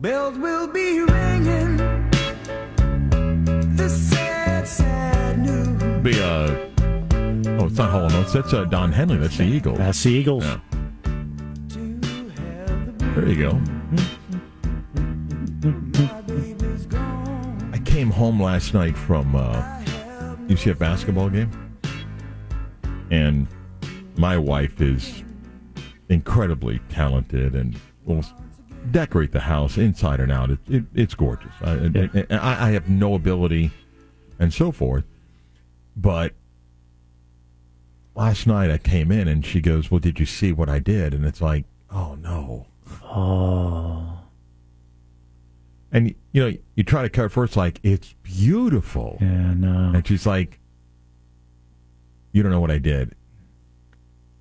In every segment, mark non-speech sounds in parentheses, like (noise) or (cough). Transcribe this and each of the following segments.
Bells will be ringing. The sad, sad news. Be uh Oh, it's not Hall & Oates. That's uh, Don Henley. That's the Eagles. That's the Eagles. Yeah. There you go. I came home last night from uh, UCF basketball game, and my wife is incredibly talented and will decorate the house inside and out. It, it, it's gorgeous. I, Yeah. I, I have no ability and so forth, but last night I came in and she goes, "Well, did you see what I did?" And it's like, "Oh no." Oh. And you know, you try to cut first, like it's beautiful, Yeah, no. and she's like, "You don't know what I did."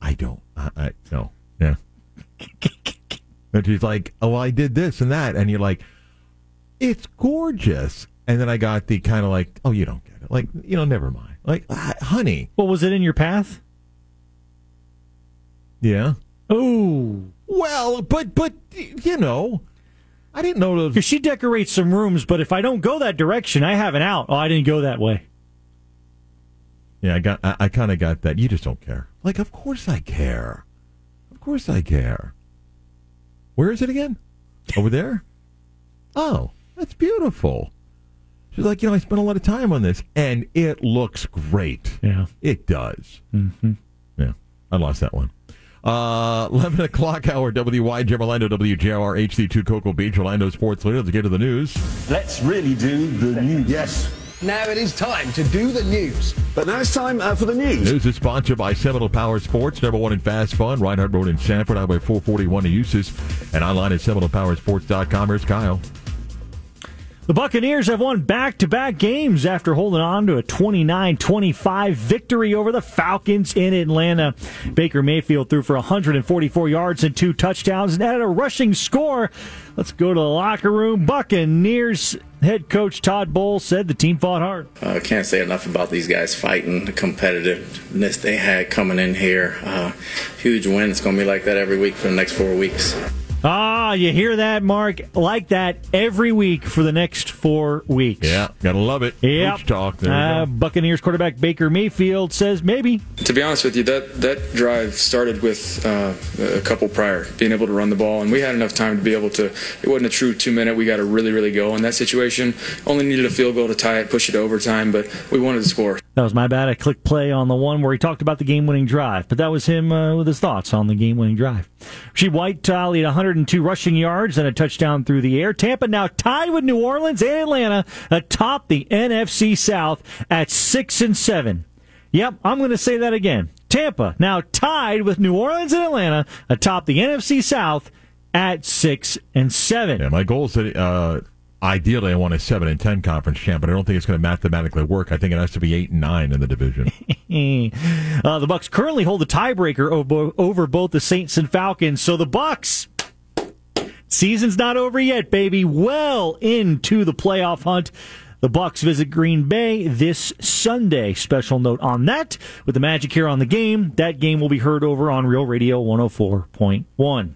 I don't. I, I no. Yeah. (laughs) and she's like, "Oh, I did this and that," and you're like, "It's gorgeous." And then I got the kind of like, "Oh, you don't get it." Like, you know, never mind. Like, ah, honey, What was it in your path? yeah. Oh. Well, but but you know, I didn't know those. Because she decorates some rooms, but if I don't go that direction, I have an out. Oh, I didn't go that way. Yeah, I got. I, I kind of got that. You just don't care. Like, of course I care. Of course I care. Where is it again? Over there. Oh, that's beautiful. She's like, you know, I spent a lot of time on this, and it looks great. Yeah. It does. Mm-hmm. Yeah, I lost that one. Uh, (laughs) 11 o'clock hour, WYJ Orlando, WJR, HD2 Cocoa Beach, Orlando Sports Leader. Let's get to the news. Let's really do the news. Yes. Now it is time to do the news. But now it's time uh, for the news. News is sponsored by Seminole Power Sports, number one in fast fun, Rinehart Road in Sanford, Highway 441 to Eustis, and online at SeminolePowersports.com. Here's Kyle. The Buccaneers have won back to back games after holding on to a 29 25 victory over the Falcons in Atlanta. Baker Mayfield threw for 144 yards and two touchdowns and added a rushing score. Let's go to the locker room. Buccaneers head coach Todd Bowles said the team fought hard. I uh, can't say enough about these guys fighting, the competitiveness they had coming in here. Uh, huge win. It's going to be like that every week for the next four weeks. Ah, you hear that, Mark? Like that every week for the next four weeks. Yeah, gotta love it. Yeah, talk. There Uh. Buccaneers quarterback Baker Mayfield says maybe. To be honest with you, that, that drive started with uh, a couple prior, being able to run the ball, and we had enough time to be able to. It wasn't a true two minute. We got to really, really go in that situation. Only needed a field goal to tie it, push it to overtime, but we wanted to score. That was my bad. I clicked play on the one where he talked about the game winning drive, but that was him uh, with his thoughts on the game winning drive. Rachaad White tallied 102 rushing yards and a touchdown through the air. Tampa now tied with New Orleans and Atlanta atop the NFC South at 6 and 7. Yep, I'm going to say that again. Tampa now tied with New Orleans and Atlanta atop the NFC South at 6 and 7. Yeah, my goal is that uh, ideally I want a seven and ten conference champ, but I don't think it's going to mathematically work. I think it has to be eight and nine in the division. (laughs) uh, the Bucs currently hold the tiebreaker over, over both the Saints and Falcons. So the Bucs, season's not over yet, baby. Well into the playoff hunt. The Bucs visit Green Bay this Sunday. Special note on that with the Magic here on the game. That game will be heard over on Real Radio 104.1.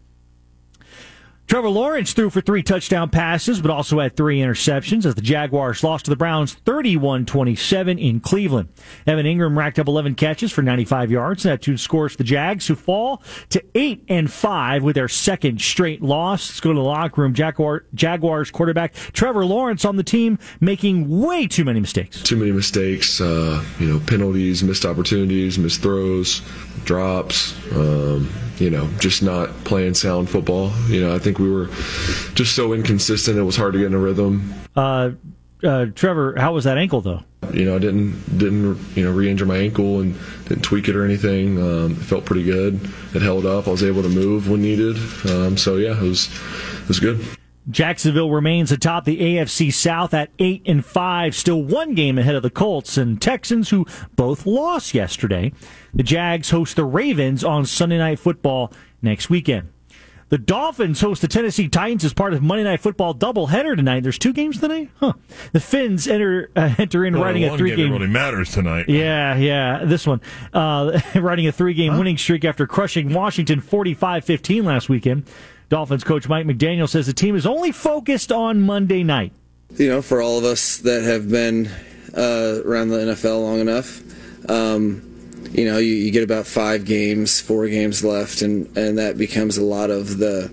Trevor Lawrence threw for three touchdown passes, but also had three interceptions as the Jaguars lost to the Browns 31 27 in Cleveland. Evan Engram racked up 11 catches for 95 yards. and That two scores for the Jags, who fall to 8 and 5 with their second straight loss. Let's go to the locker room. Jaguar, Jaguars quarterback Trevor Lawrence on the team making way too many mistakes. too many mistakes, uh, you know, penalties, missed opportunities, missed throws, drops, um, you know, just not playing sound football. You know, I think we were just so inconsistent. It was hard to get in a rhythm. Uh, uh, Trevor, how was that ankle, though? you know, I didn't didn't you know re-injure my ankle and didn't tweak it or anything. Um, it felt pretty good. It held up. I was able to move when needed. Um, so yeah, it was it was good. Jacksonville remains atop the AFC South at 8 and 5, still one game ahead of the Colts and Texans who both lost yesterday. The Jags host the Ravens on Sunday Night Football next weekend. The Dolphins host the Tennessee Titans as part of Monday Night Football doubleheader tonight. There's two games tonight, huh? The Fins enter uh, enter in Well, riding a three game game. really matters tonight. Yeah, yeah, this one. Uh, (laughs) riding a three game winning streak after crushing Washington 45 15 last weekend. Dolphins coach Mike McDaniel says the team is only focused on Monday night. you know, for all of us that have been uh, around the NFL long enough, um, you know, you, you get about five games, four games left, and, and that becomes a lot of the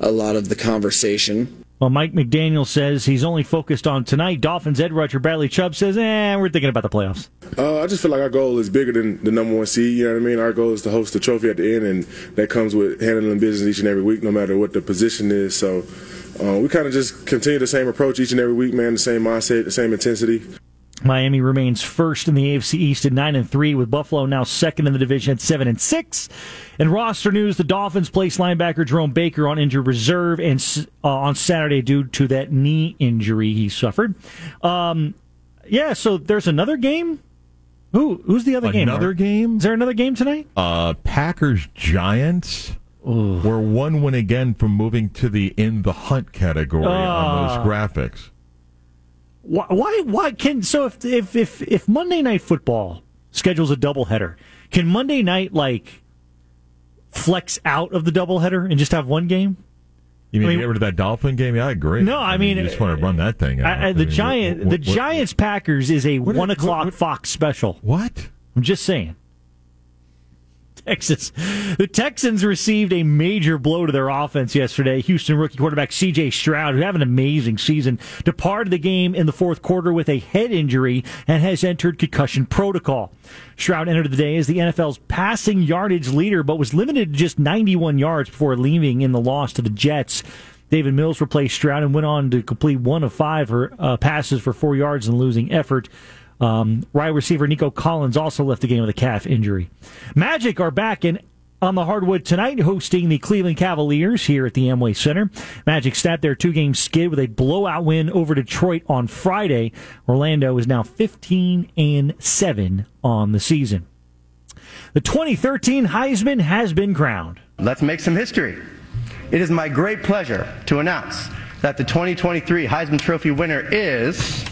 a lot of the conversation. Well, Mike McDaniel says he's only focused on tonight. Dolphins edge rusher Bradley Chubb says, eh, we're thinking about the playoffs. Uh, I just feel like our goal is bigger than the number one seed. You know what I mean? Our goal is to host the trophy at the end, and that comes with handling business each and every week, no matter what the position is. So uh, we kind of just continue the same approach each and every week, man. The same mindset, the same intensity. Miami remains first in the AFC East at nine and three, with Buffalo now second in the division at seven and six. In roster news, the Dolphins placed linebacker Jerome Baker on injured reserve and uh, on Saturday due to that knee injury he suffered. Um, yeah, so there's another game. Who who's the other game? Another game? Is there another game tonight? Uh, Packers Giants. We're one win again from moving to the in the hunt category on Ah. those graphics. Why, why? Why can so if if if if Monday Night Football schedules a doubleheader, can Monday night like flex out of the doubleheader and just have one game? You mean, I mean- get rid of that Dolphin game? Yeah, I agree. No, I mean, you just want to run that thing. Out. I, I, the mean, Giant, what- what- the Giants Packers is a one o'clock Fox special. What? I'm just saying. Texas. The Texans received a major blow to their offense yesterday. Houston rookie quarterback C.J. Stroud, who had an amazing season, departed the game in the fourth quarter with a head injury and has entered concussion protocol. Stroud entered the day as the NFL's passing yardage leader, but was limited to just 91 yards before leaving in the loss to the Jets. Davis Mills replaced Stroud and went on to complete one of five for, uh, passes for four yards in losing effort. Um, wide receiver Nico Collins also left the game with a calf injury. Magic are back in on the hardwood tonight, hosting the Cleveland Cavaliers here at the Amway Center. Magic snapped their two-game skid with a blowout win over Detroit on Friday. Orlando is now 15 and seven on the season. The 2013 Heisman has been crowned. Let's make some history. It is my great pleasure to announce that the 2023 Heisman Trophy winner is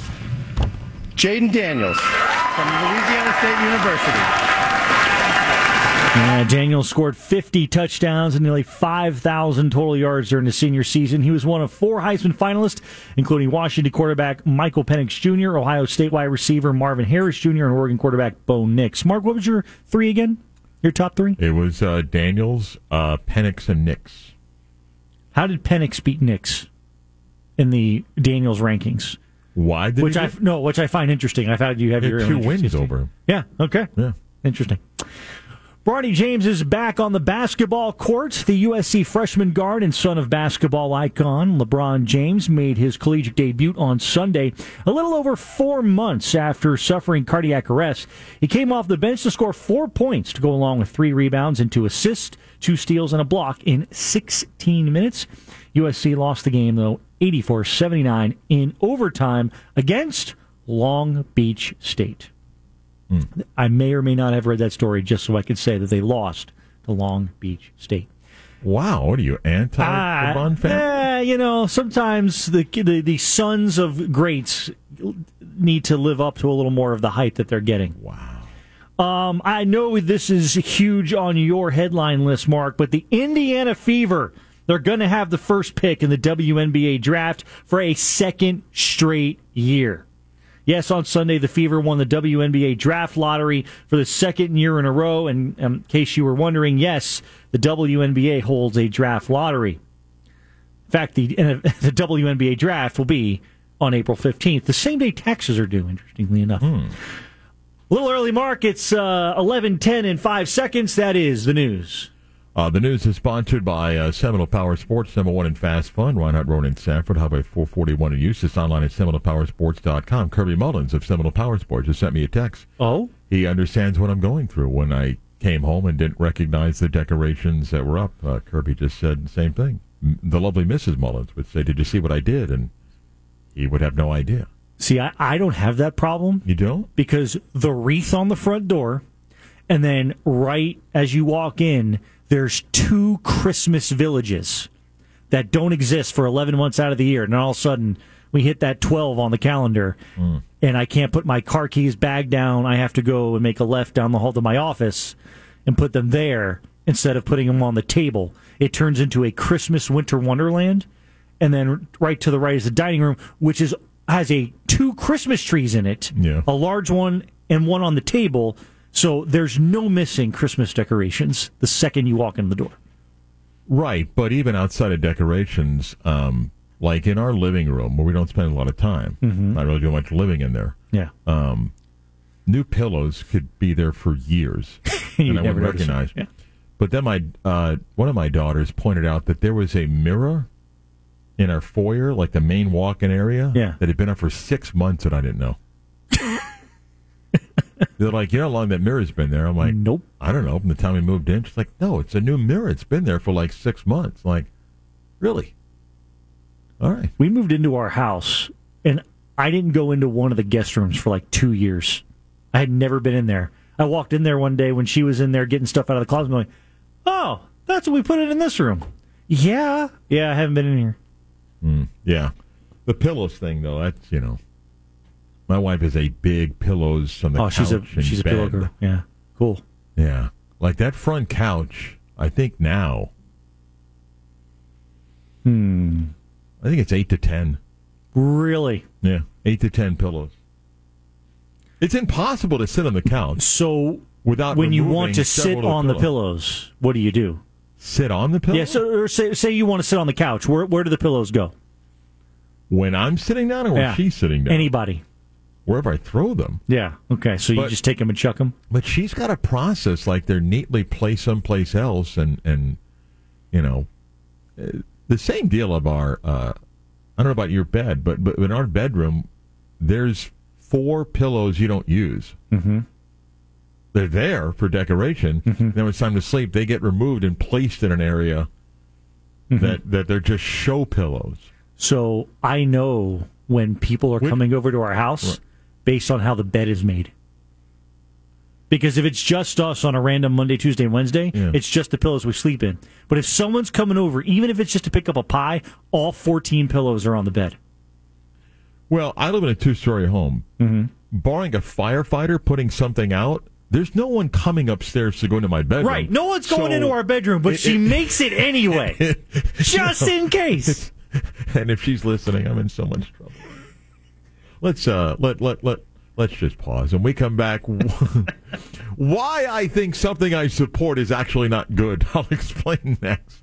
Jayden Daniels from Louisiana State University. Uh, Daniel scored 50 touchdowns and nearly 5,000 total yards during his senior season. He was one of four Heisman finalists, including Washington quarterback Michael Penix Jr., Ohio State wide receiver Marvin Harris Jr., and Oregon quarterback Bo Nix. Mark, what was your three again? Your top three? It was uh, Daniels, uh, Penix, and Nix. How did Penix beat Nix in the Daniels rankings? Why did which he I do- no, which I find interesting. I found you have your two wins over him. Yeah. Okay. Yeah. Interesting. Bronny James is back on the basketball court. The USC freshman guard and son of basketball icon LeBron James made his collegiate debut on Sunday, a little over four months after suffering cardiac arrest. He came off the bench to score four points to go along with three rebounds and two assists, two steals, and a block in 16 minutes. USC lost the game, though, 84 79 in overtime against Long Beach State. I may or may not have read that story just so I could say that they lost to Long Beach State. Wow, what are you anti Ah, LeBron fan? eh, you know, sometimes the, the the sons of greats need to live up to a little more of the height that they're getting. Wow. Um, I know this is huge on your headline list, Mark, but the Indiana Fever, they're going to have the first pick in the WNBA draft for a second straight year. Yes, on Sunday, the Fever won the WNBA draft lottery for the second year in a row. And um, in case you were wondering, yes, the WNBA holds a draft lottery. In fact, the, (laughs) the WNBA draft will be on April 15th, the same day taxes are due, interestingly enough. A little early, Mark. It's uh, 11.10 in five seconds. That is the news. Uh, the news is sponsored by uh, Seminole Power Sports, number one in fast fun. Rinehart Road in Sanford, Highway 441 in Eustis, online at SeminolePowersports.com. Kirby Mullins of Seminole Power Sports just sent me a text. Oh? He understands what I'm going through when I came home and didn't recognize the decorations that were up. Uh, Kirby just said the same thing. M- The lovely Mrs. Mullins would say, Did you see what I did? And he would have no idea. See, I, I don't have that problem. You don't? Because the wreath on the front door, and then right as you walk in, there's two Christmas villages that don't exist for 11 months out of the year. And all of a sudden, we hit that 12 on the calendar, hmm. and I can't put my car keys bag down. I have to go and make a left down the hall to my office and put them there instead of putting them on the table. It turns into a Christmas winter wonderland. And then right to the right is the dining room, which is has a two Christmas trees in it, Yeah. a large one and one on the table. So there's no missing Christmas decorations the second you walk in the door. Right, but even outside of decorations, um, like in our living room where we don't spend a lot of time, Mhm. not really do much living in there. Yeah. Um, new pillows could be there for years, (laughs) and I never would notice it. recognize. Yeah. But then my uh, one of my daughters pointed out that there was a mirror in our foyer, like the main walk-in area, Yeah. that had been up for six months, and I didn't know. They're like, you know how long that mirror's been there? I'm like, nope. I don't know. From the time we moved in, she's like, no, it's a new mirror. It's been there for like six months. Like, really? All right. We moved into our house, and I didn't go into one of the guest rooms for like two years. I had never been in there. I walked in there one day when she was in there getting stuff out of the closet, going, "Oh, that's what we put it in this room." Yeah, yeah, I haven't been in here. Mm, yeah. The pillows thing, though, that's, you know, my wife is a big pillows on the oh, couch she's a she's a pillow girl. Yeah, cool. Yeah. Like that front couch, I think now, Hmm. I think it's eight to ten. Really? Yeah. Eight to ten pillows. It's impossible to sit on the couch. So without when you want to sit on the pillows. pillows, what do you do? Sit on the pillow? Yeah. So, or say, say you want to sit on the couch. Where where do the pillows go? When I'm sitting down or when Yeah. she's sitting down? Anybody? Wherever I throw them. Yeah. Okay. So you just take them and chuck them. But she's got a process like they're neatly placed someplace else, and and you know, uh, the same deal of our. Uh, I don't know about your bed, but but in our bedroom, there's four pillows you don't use. Mm-hmm. They're there for decoration. Then when it's time to sleep, they get removed and placed in an area that that they're just show pillows. So I know when people are coming over to our house based on how the bed is made. Because if it's just us on a random Monday, Tuesday, and Wednesday, Yeah. it's just the pillows we sleep in. But if someone's coming over, even if it's just to pick up a pie, all 14 pillows are on the bed. Well, I live in a two-story home. Mm-hmm. Barring a firefighter putting something out, there's no one coming upstairs to go into my bedroom. Right. No one's going So into our bedroom, but it- she it- makes it anyway. (laughs) just in case. (laughs) and if she's listening, I'm in so much trouble. Let's uh let let let let's just pause and we come back. (laughs) Why I think something I support is actually not good. (laughs) I'll explain next.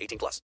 18 plus.